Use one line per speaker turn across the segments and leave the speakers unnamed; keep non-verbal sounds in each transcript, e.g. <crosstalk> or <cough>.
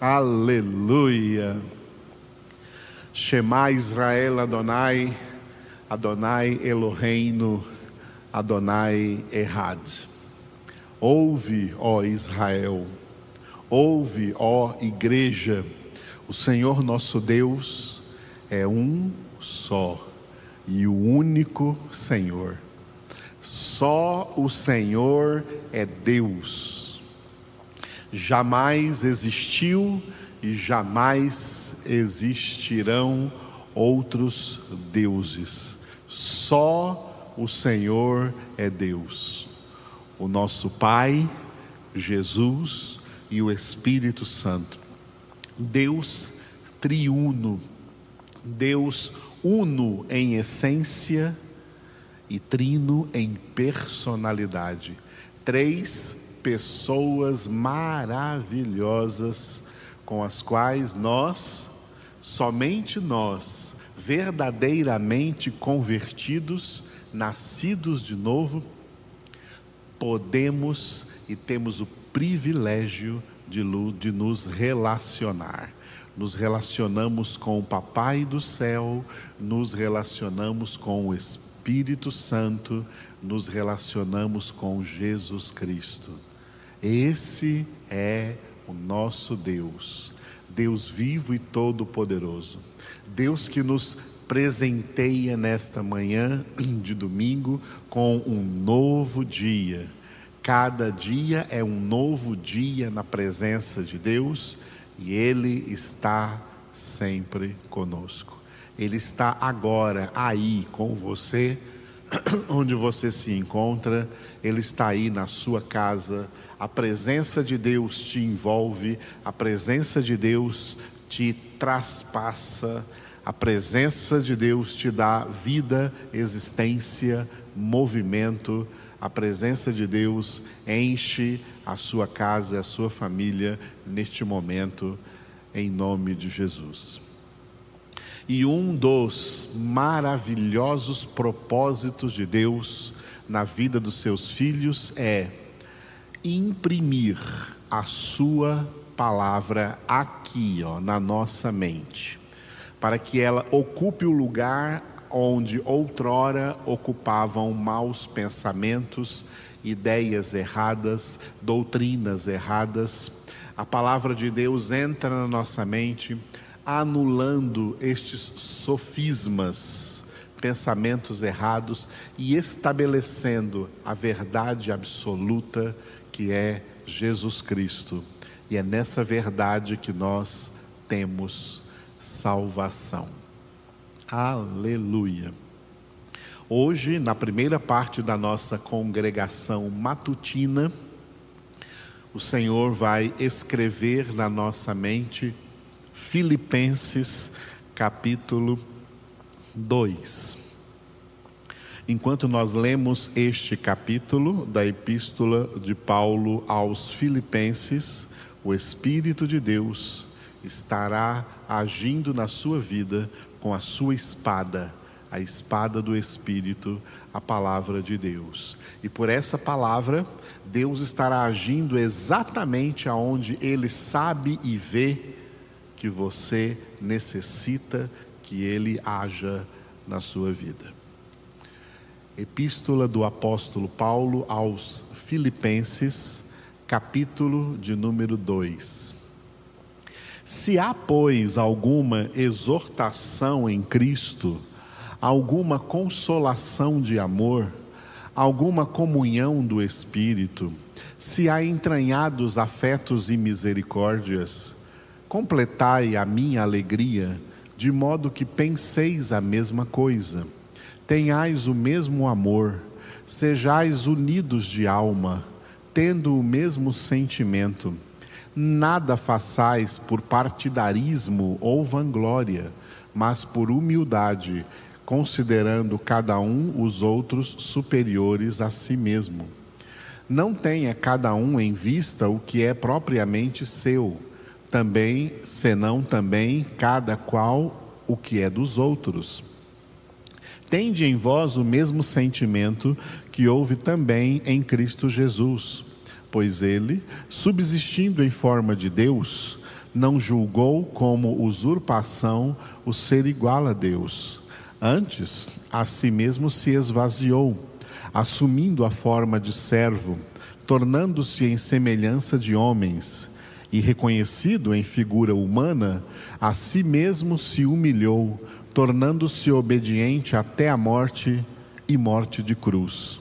Aleluia. Shema Israel Adonai, Adonai Eloheinu, Adonai Errad. Ouve, ó Israel, ouve, ó Igreja, o Senhor nosso Deus é um só e o único Senhor. Só o Senhor é Deus. Jamais existiu e jamais existirão outros deuses. Só o Senhor é Deus. O nosso Pai, Jesus e o Espírito Santo. Deus triuno, Deus uno em essência e trino em personalidade. Três pessoas maravilhosas com as quais nós, somente nós, verdadeiramente convertidos, nascidos de novo, podemos e temos o privilégio de, de nos relacionar nos relacionamos com o Papai do céu, nos relacionamos com o Espírito Santo, nos relacionamos com Jesus Cristo. Esse é o nosso Deus, Deus vivo e todo-poderoso, Deus que nos presenteia nesta manhã de domingo com um novo dia. Cada dia é um novo dia na presença de Deus e Ele está sempre conosco. Ele está agora aí com você, <coughs> onde você se encontra, Ele está aí na sua casa. A presença de Deus te envolve, a presença de Deus te traspassa, a presença de Deus te dá vida, existência, movimento. A presença de Deus enche a sua casa, a sua família neste momento, em nome de Jesus. E um dos maravilhosos propósitos de Deus na vida dos seus filhos é imprimir a sua palavra aqui, ó, na nossa mente, para que ela ocupe o lugar onde outrora ocupavam maus pensamentos ideias erradas, doutrinas erradas. A palavra de Deus entra na nossa mente, anulando estes sofismas, pensamentos errados e estabelecendo a verdade absoluta que é Jesus Cristo. E é nessa verdade que nós temos salvação. Aleluia. Hoje, na primeira parte da nossa congregação matutina, o Senhor vai escrever na nossa mente Filipenses capítulo 2. Enquanto nós lemos este capítulo da epístola de Paulo aos Filipenses, o Espírito de Deus estará agindo na sua vida com a sua espada a espada do Espírito, a palavra de Deus. E por essa palavra, Deus estará agindo exatamente aonde Ele sabe e vê que você necessita que Ele haja na sua vida. Epístola do apóstolo Paulo aos Filipenses, capítulo de número 2. Se há, pois, alguma exortação em Cristo, alguma consolação de amor, alguma comunhão do Espírito, se há entranhados afetos e misericórdias, completai a minha alegria, de modo que penseis a mesma coisa, tenhais o mesmo amor, sejais unidos de alma, tendo o mesmo sentimento. Nada façais por partidarismo ou vanglória, mas por humildade considerando cada um os outros superiores a si mesmo. Não tenha cada um em vista o que é propriamente seu, também, senão também cada qual o que é dos outros. Tende em vós o mesmo sentimento que houve também em Cristo Jesus, pois ele, subsistindo em forma de Deus, não julgou como usurpação o ser igual a Deus. Antes, a si mesmo se esvaziou, assumindo a forma de servo, tornando-se em semelhança de homens, e reconhecido em figura humana, a si mesmo se humilhou, tornando-se obediente até a morte e morte de cruz.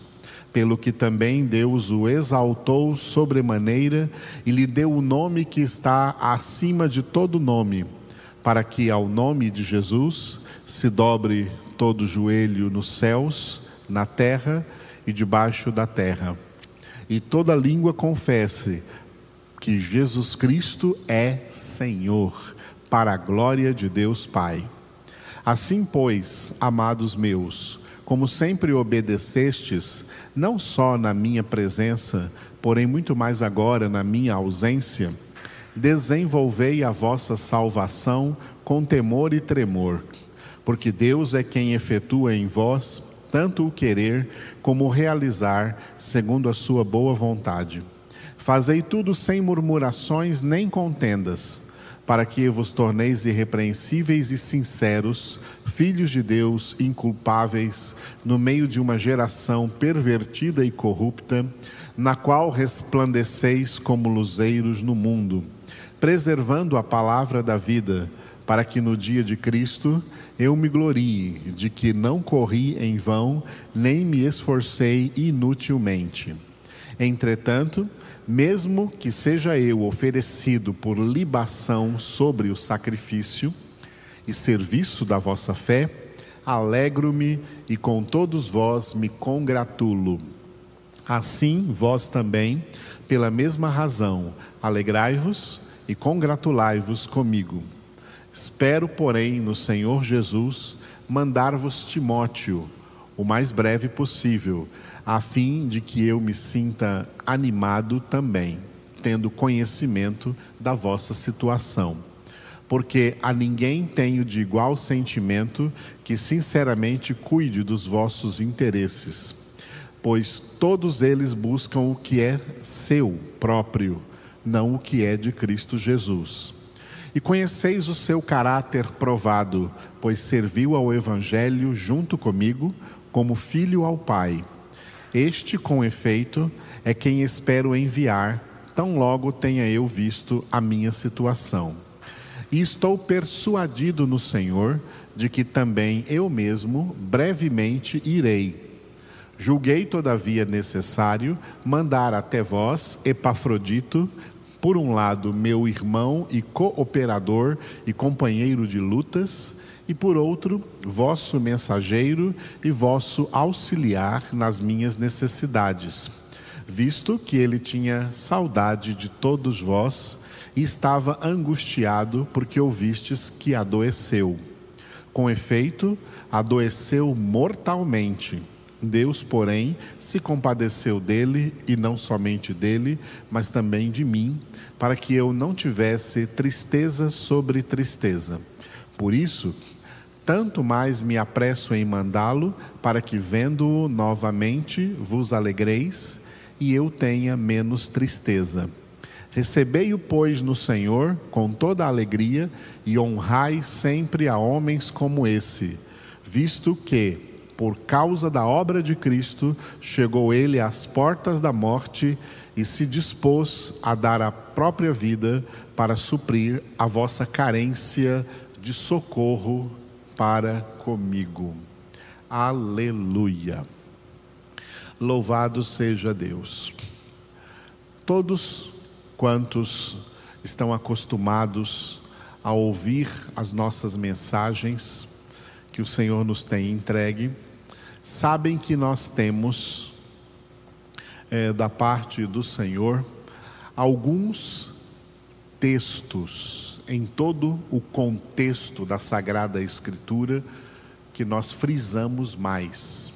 Pelo que também Deus o exaltou sobremaneira e lhe deu o nome que está acima de todo nome, para que ao nome de Jesus se dobre todo joelho nos céus, na terra e debaixo da terra, e toda língua confesse que Jesus Cristo é Senhor, para a glória de Deus Pai. Assim, pois, amados meus, como sempre obedecestes, não só na minha presença, porém muito mais agora na minha ausência, desenvolvei a vossa salvação com temor e tremor, porque Deus é quem efetua em vós tanto o querer como o realizar, segundo a sua boa vontade. Fazei tudo sem murmurações nem contendas para que vos torneis irrepreensíveis e sinceros, filhos de Deus, inculpáveis, no meio de uma geração pervertida e corrupta, na qual resplandeceis como luzeiros no mundo, preservando a palavra da vida, para que no dia de Cristo eu me glorie de que não corri em vão, nem me esforcei inutilmente. Entretanto, mesmo que seja eu oferecido por libação sobre o sacrifício e serviço da vossa fé, alegro-me e com todos vós me congratulo. Assim, vós também, pela mesma razão, alegrai-vos e congratulai-vos comigo. Espero, porém, no Senhor Jesus mandar-vos Timóteo o mais breve possível a fim de que eu me sinta animado também, tendo conhecimento da vossa situação. Porque a ninguém tenho de igual sentimento que sinceramente cuide dos vossos interesses, pois todos eles buscam o que é seu próprio, não o que é de Cristo Jesus. E conheceis o seu caráter provado, pois serviu ao Evangelho junto comigo, como filho ao Pai este, com efeito, é quem espero enviar, tão logo tenha eu visto a minha situação. E estou persuadido no Senhor de que também eu mesmo brevemente irei. Julguei, todavia, necessário mandar até vós Epafrodito, por um lado, meu irmão e cooperador e companheiro de lutas, e por outro, vosso mensageiro e vosso auxiliar nas minhas necessidades, visto que ele tinha saudade de todos vós e estava angustiado porque ouvistes que adoeceu. Com efeito, adoeceu mortalmente. Deus, porém, se compadeceu dele, e não somente dele, mas também de mim, para que eu não tivesse tristeza sobre tristeza. Por isso, tanto mais me apresso em mandá-lo, para que, vendo-o novamente, vos alegreis e eu tenha menos tristeza. Recebei-o, pois, no Senhor com toda a alegria e honrai sempre a homens como esse, visto que, por causa da obra de Cristo, chegou ele às portas da morte e se dispôs a dar a própria vida para suprir a vossa carência de socorro para comigo. Aleluia. Louvado seja Deus. Todos quantos estão acostumados a ouvir as nossas mensagens que o Senhor nos tem entregue, sabem que nós temos, é, da parte do Senhor, alguns textos em todo o contexto da Sagrada Escritura que nós frisamos mais.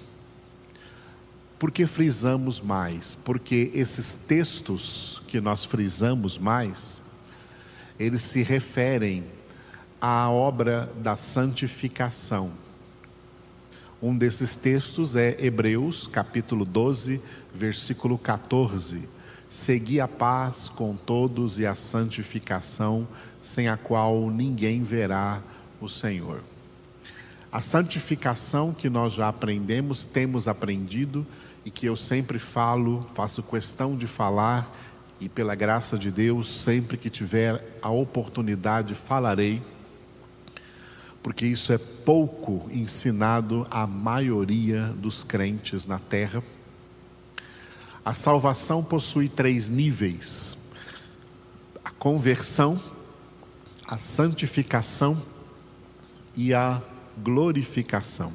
Por que frisamos mais? Porque esses textos que nós frisamos mais, eles se referem à obra da santificação. Um desses textos é Hebreus, capítulo 12, versículo 14, segui a paz com todos e a santificação, sem a qual ninguém verá o Senhor. A santificação que nós já aprendemos, temos aprendido e que eu sempre falo, faço questão de falar e pela graça de Deus, sempre que tiver a oportunidade, falarei, porque isso é pouco ensinado à maioria dos crentes na terra. A salvação possui três níveis: a conversão, a santificação e a glorificação.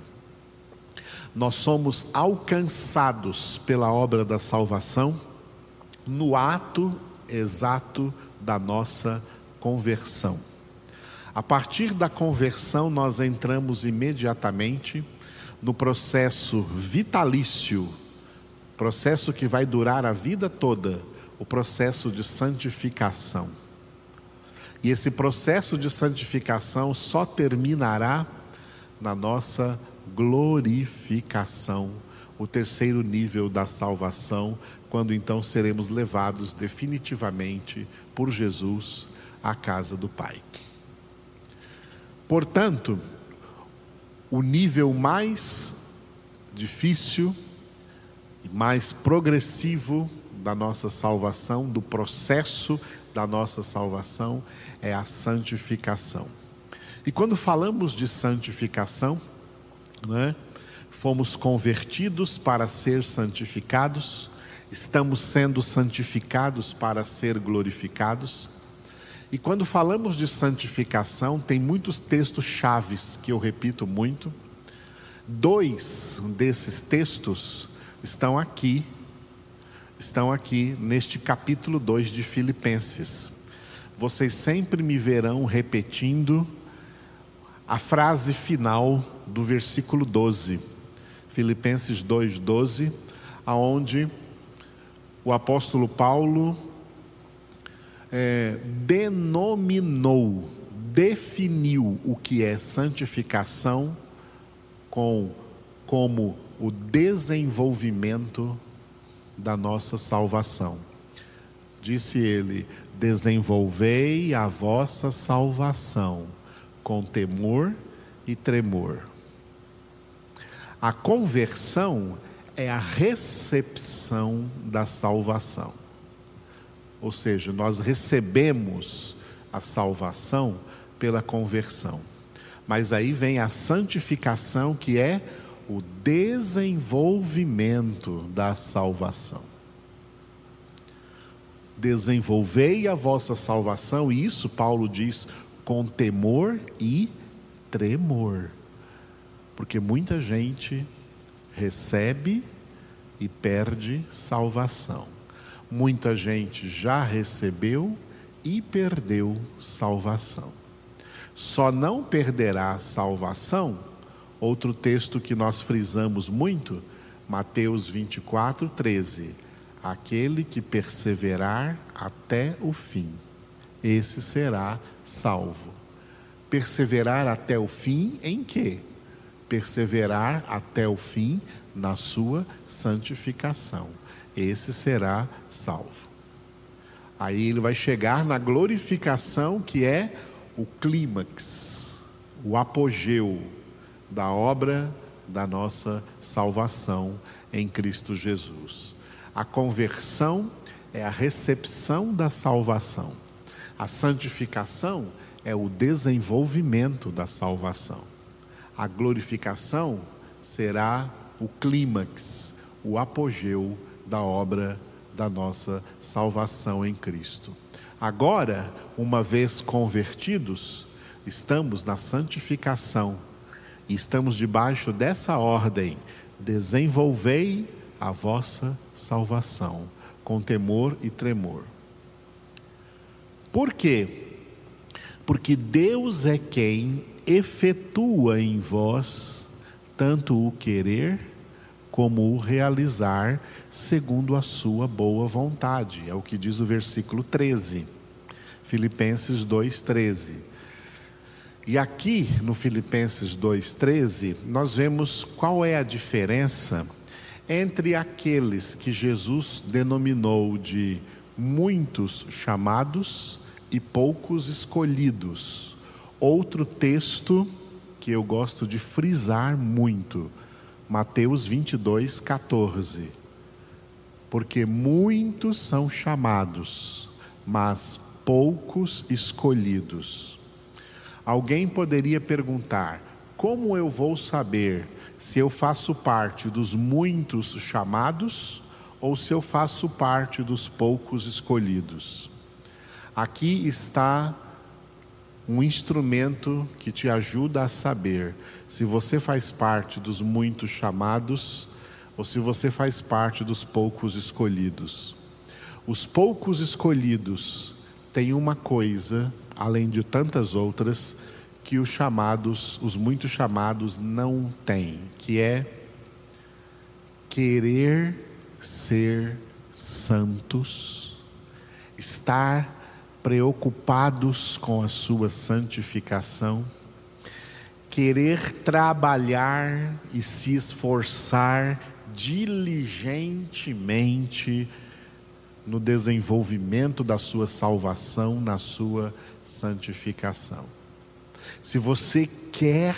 Nós somos alcançados pela obra da salvação no ato exato da nossa conversão. A partir da conversão, nós entramos imediatamente no processo vitalício, processo que vai durar a vida toda, o processo de santificação. E esse processo de santificação só terminará na nossa glorificação, o terceiro nível da salvação, quando então seremos levados definitivamente por Jesus à casa do Pai. Portanto, o nível mais difícil e mais progressivo da nossa salvação, do processo da nossa salvação, é a santificação. E quando falamos de santificação, né, fomos convertidos para ser santificados, estamos sendo santificados para ser glorificados. E quando falamos de santificação, tem muitos textos chaves que eu repito muito. Dois desses textos estão aqui, estão aqui neste capítulo 2 de Filipenses. Vocês sempre me verão repetindo a frase final do versículo 12, Filipenses 2:12, aonde o apóstolo Paulo é, denominou, definiu o que é santificação com, como o desenvolvimento da nossa salvação. Disse ele: desenvolvei a vossa salvação com temor e tremor. A conversão é a recepção da salvação. Ou seja, nós recebemos a salvação pela conversão. Mas aí vem a santificação, que é o desenvolvimento da salvação. Desenvolvei a vossa salvação, e isso Paulo diz com temor e tremor. Porque muita gente recebe e perde salvação. Muita gente já recebeu e perdeu salvação. Só não perderá salvação, outro texto que nós frisamos muito, Mateus 24, 13. Aquele que perseverar até o fim, esse será salvo. Perseverar até o fim em quê? Perseverar até o fim na sua santificação. Esse será salvo. Aí ele vai chegar na glorificação, que é o clímax, o apogeu da obra da nossa salvação em Cristo Jesus. A conversão é a recepção da salvação. A santificação é o desenvolvimento da salvação. A glorificação será o clímax, o apogeu da obra da nossa salvação em Cristo. Agora, uma vez convertidos, estamos na santificação e estamos debaixo dessa ordem: desenvolvei a vossa salvação com temor e tremor. Por quê? Porque Deus é quem efetua em vós tanto o querer como o realizar segundo a sua boa vontade. É o que diz o versículo 13. Filipenses 2:13. E aqui no Filipenses 2:13, nós vemos qual é a diferença entre aqueles que Jesus denominou de muitos chamados e poucos escolhidos. Outro texto que eu gosto de frisar muito, Mateus 22, 14. Porque muitos são chamados, mas poucos escolhidos. Alguém poderia perguntar: como eu vou saber se eu faço parte dos muitos chamados ou se eu faço parte dos poucos escolhidos. Aqui está um instrumento que te ajuda a saber se você faz parte dos muitos chamados ou se você faz parte dos poucos escolhidos. Os poucos escolhidos têm uma coisa, além de tantas outras, que os chamados, os muitos chamados não têm, que é querer ser santos, estar preocupados com a sua santificação, querer trabalhar e se esforçar diligentemente no desenvolvimento da sua salvação, na sua santificação. Se você quer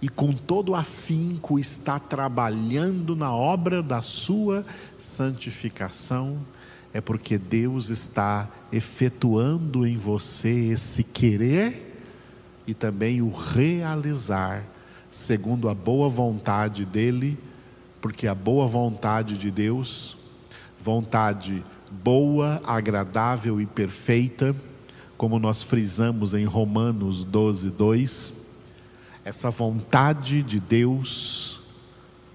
e com todo afinco está trabalhando na obra da sua santificação, é porque Deus está efetuando em você esse querer e também o realizar, segundo a boa vontade dEle, porque a boa vontade de Deus, vontade boa, agradável e perfeita, como nós frisamos em Romanos 12, 2, essa vontade de Deus,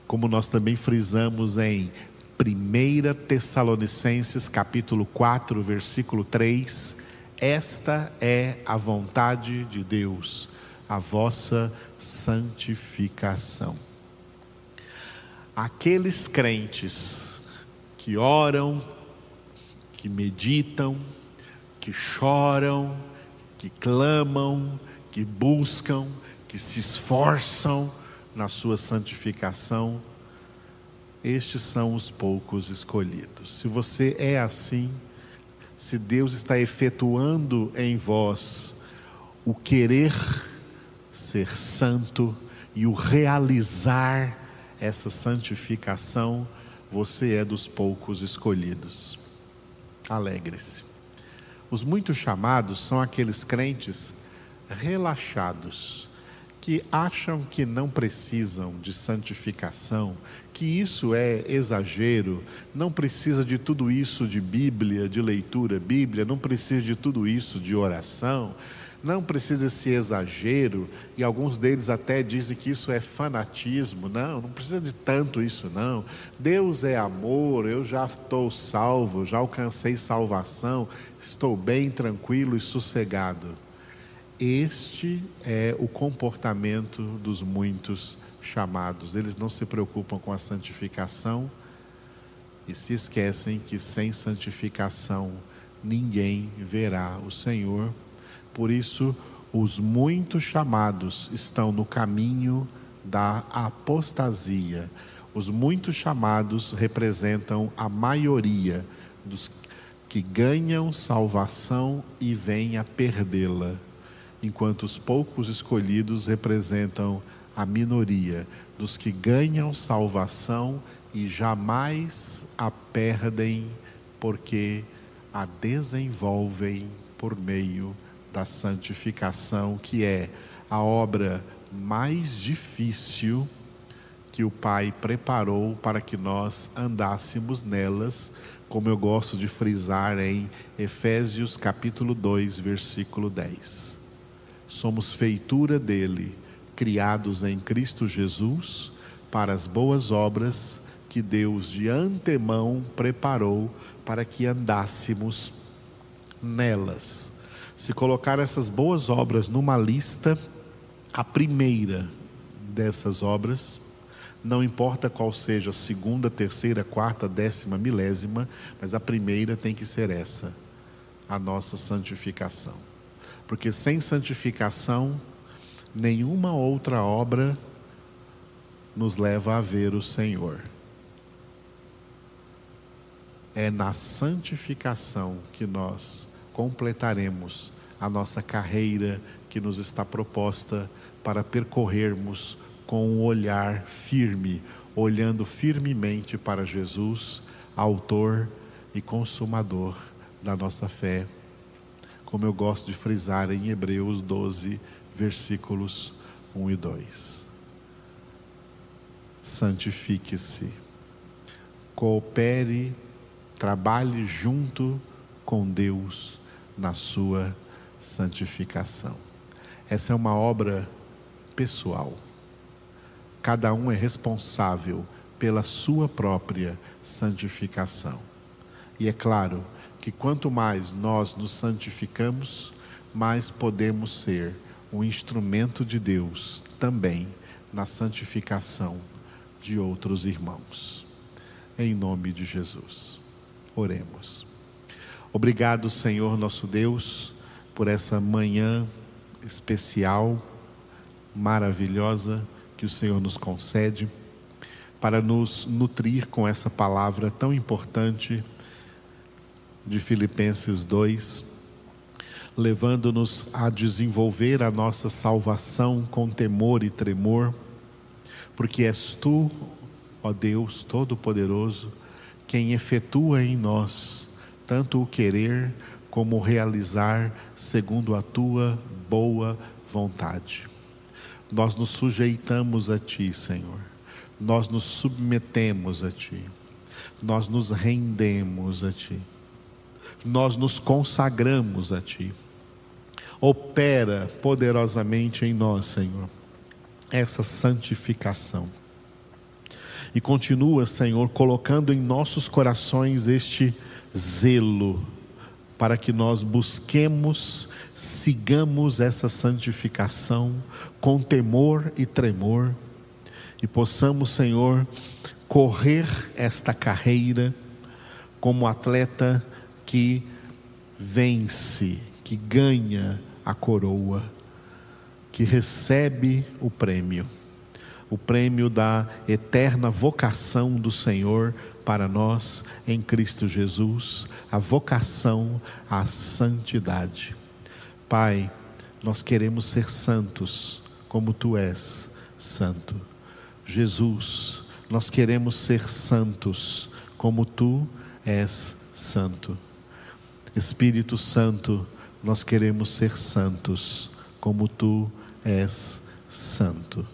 como nós também frisamos em 1 Tessalonicenses capítulo 4, versículo 3, esta é a vontade de Deus, a vossa santificação. Aqueles crentes que oram, que meditam, que choram, que clamam, que buscam, que se esforçam na sua santificação, estes são os poucos escolhidos. Se você é assim, se Deus está efetuando em vós o querer ser santo e o realizar essa santificação, você é dos poucos escolhidos. Alegre-se. Os muitos chamados são aqueles crentes relaxados, que acham que não precisam de santificação, que isso é exagero, não precisa de tudo isso de Bíblia, de leitura Bíblia, não precisa de tudo isso de oração, não precisa esse exagero, e alguns deles até dizem que isso é fanatismo. Não, não precisa de tanto isso, não. Deus é amor, eu já estou salvo, já alcancei salvação, estou bem, tranquilo e sossegado. Este é o comportamento dos muitos chamados. Eles não se preocupam com a santificação e se esquecem que sem santificação ninguém verá o Senhor por isso, os muitos chamados estão no caminho da apostasia. Os muitos chamados representam a maioria dos que ganham salvação e vêm a perdê-la, enquanto os poucos escolhidos representam a minoria dos que ganham salvação e jamais a perdem, porque a desenvolvem por meio da santificação, que é a obra mais difícil que o Pai preparou para que nós andássemos nelas, como eu gosto de frisar em Efésios capítulo 2, versículo 10. Somos feitura dele, criados em Cristo Jesus para as boas obras que Deus de antemão preparou para que andássemos nelas se colocar essas boas obras numa lista, a primeira dessas obras, não importa qual seja a segunda, terceira, quarta, décima, milésima, mas a primeira tem que ser essa, a nossa santificação. Porque sem santificação, nenhuma outra obra nos leva a ver o Senhor. é na santificação que nós completaremos a nossa carreira que nos está proposta para percorrermos com um olhar firme, olhando firmemente para Jesus, autor e consumador da nossa fé. Como eu gosto de frisar em Hebreus 12, versículos 1 e 2. Santifique-se, coopere, trabalhe junto com Deus na sua santificação. Essa é uma obra pessoal. Cada um é responsável pela sua própria santificação. E é claro que quanto mais nós nos santificamos, mais podemos ser um instrumento de Deus também na santificação de outros irmãos. Em nome de Jesus. Oremos. Obrigado, Senhor nosso Deus, por essa manhã especial, maravilhosa que o Senhor nos concede, para nos nutrir com essa palavra tão importante de Filipenses 2, levando-nos a desenvolver a nossa salvação com temor e tremor, porque és tu, ó Deus Todo-Poderoso, quem efetua em nós tanto o querer como o realizar segundo a tua boa vontade. Nós nos sujeitamos a ti, Senhor. Nós nos submetemos a ti. Nós nos rendemos a ti. Nós nos consagramos a ti. Opera poderosamente em nós, Senhor, essa santificação e continua, Senhor, colocando em nossos corações este zelo, para que nós busquemos, sigamos essa santificação com temor e tremor, e possamos, Senhor, correr esta carreira como atleta que vence, que ganha a coroa, que recebe o prêmio o prêmio da eterna vocação do Senhor para nós em Cristo Jesus, a vocação à santidade. Pai, nós queremos ser santos como tu és santo. Jesus, nós queremos ser santos como tu és santo. Espírito Santo, nós queremos ser santos como tu és santo.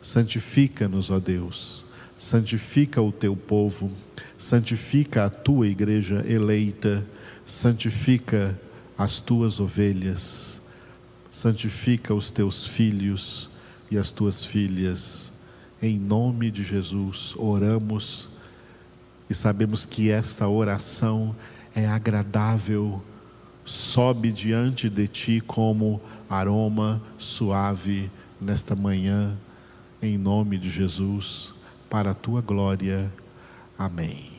Santifica-nos, ó Deus, santifica o teu povo, santifica a tua igreja eleita, santifica as tuas ovelhas, santifica os teus filhos e as tuas filhas. Em nome de Jesus, oramos e sabemos que esta oração é agradável, sobe diante de ti como aroma suave nesta manhã em nome de Jesus, para a tua glória. Amém.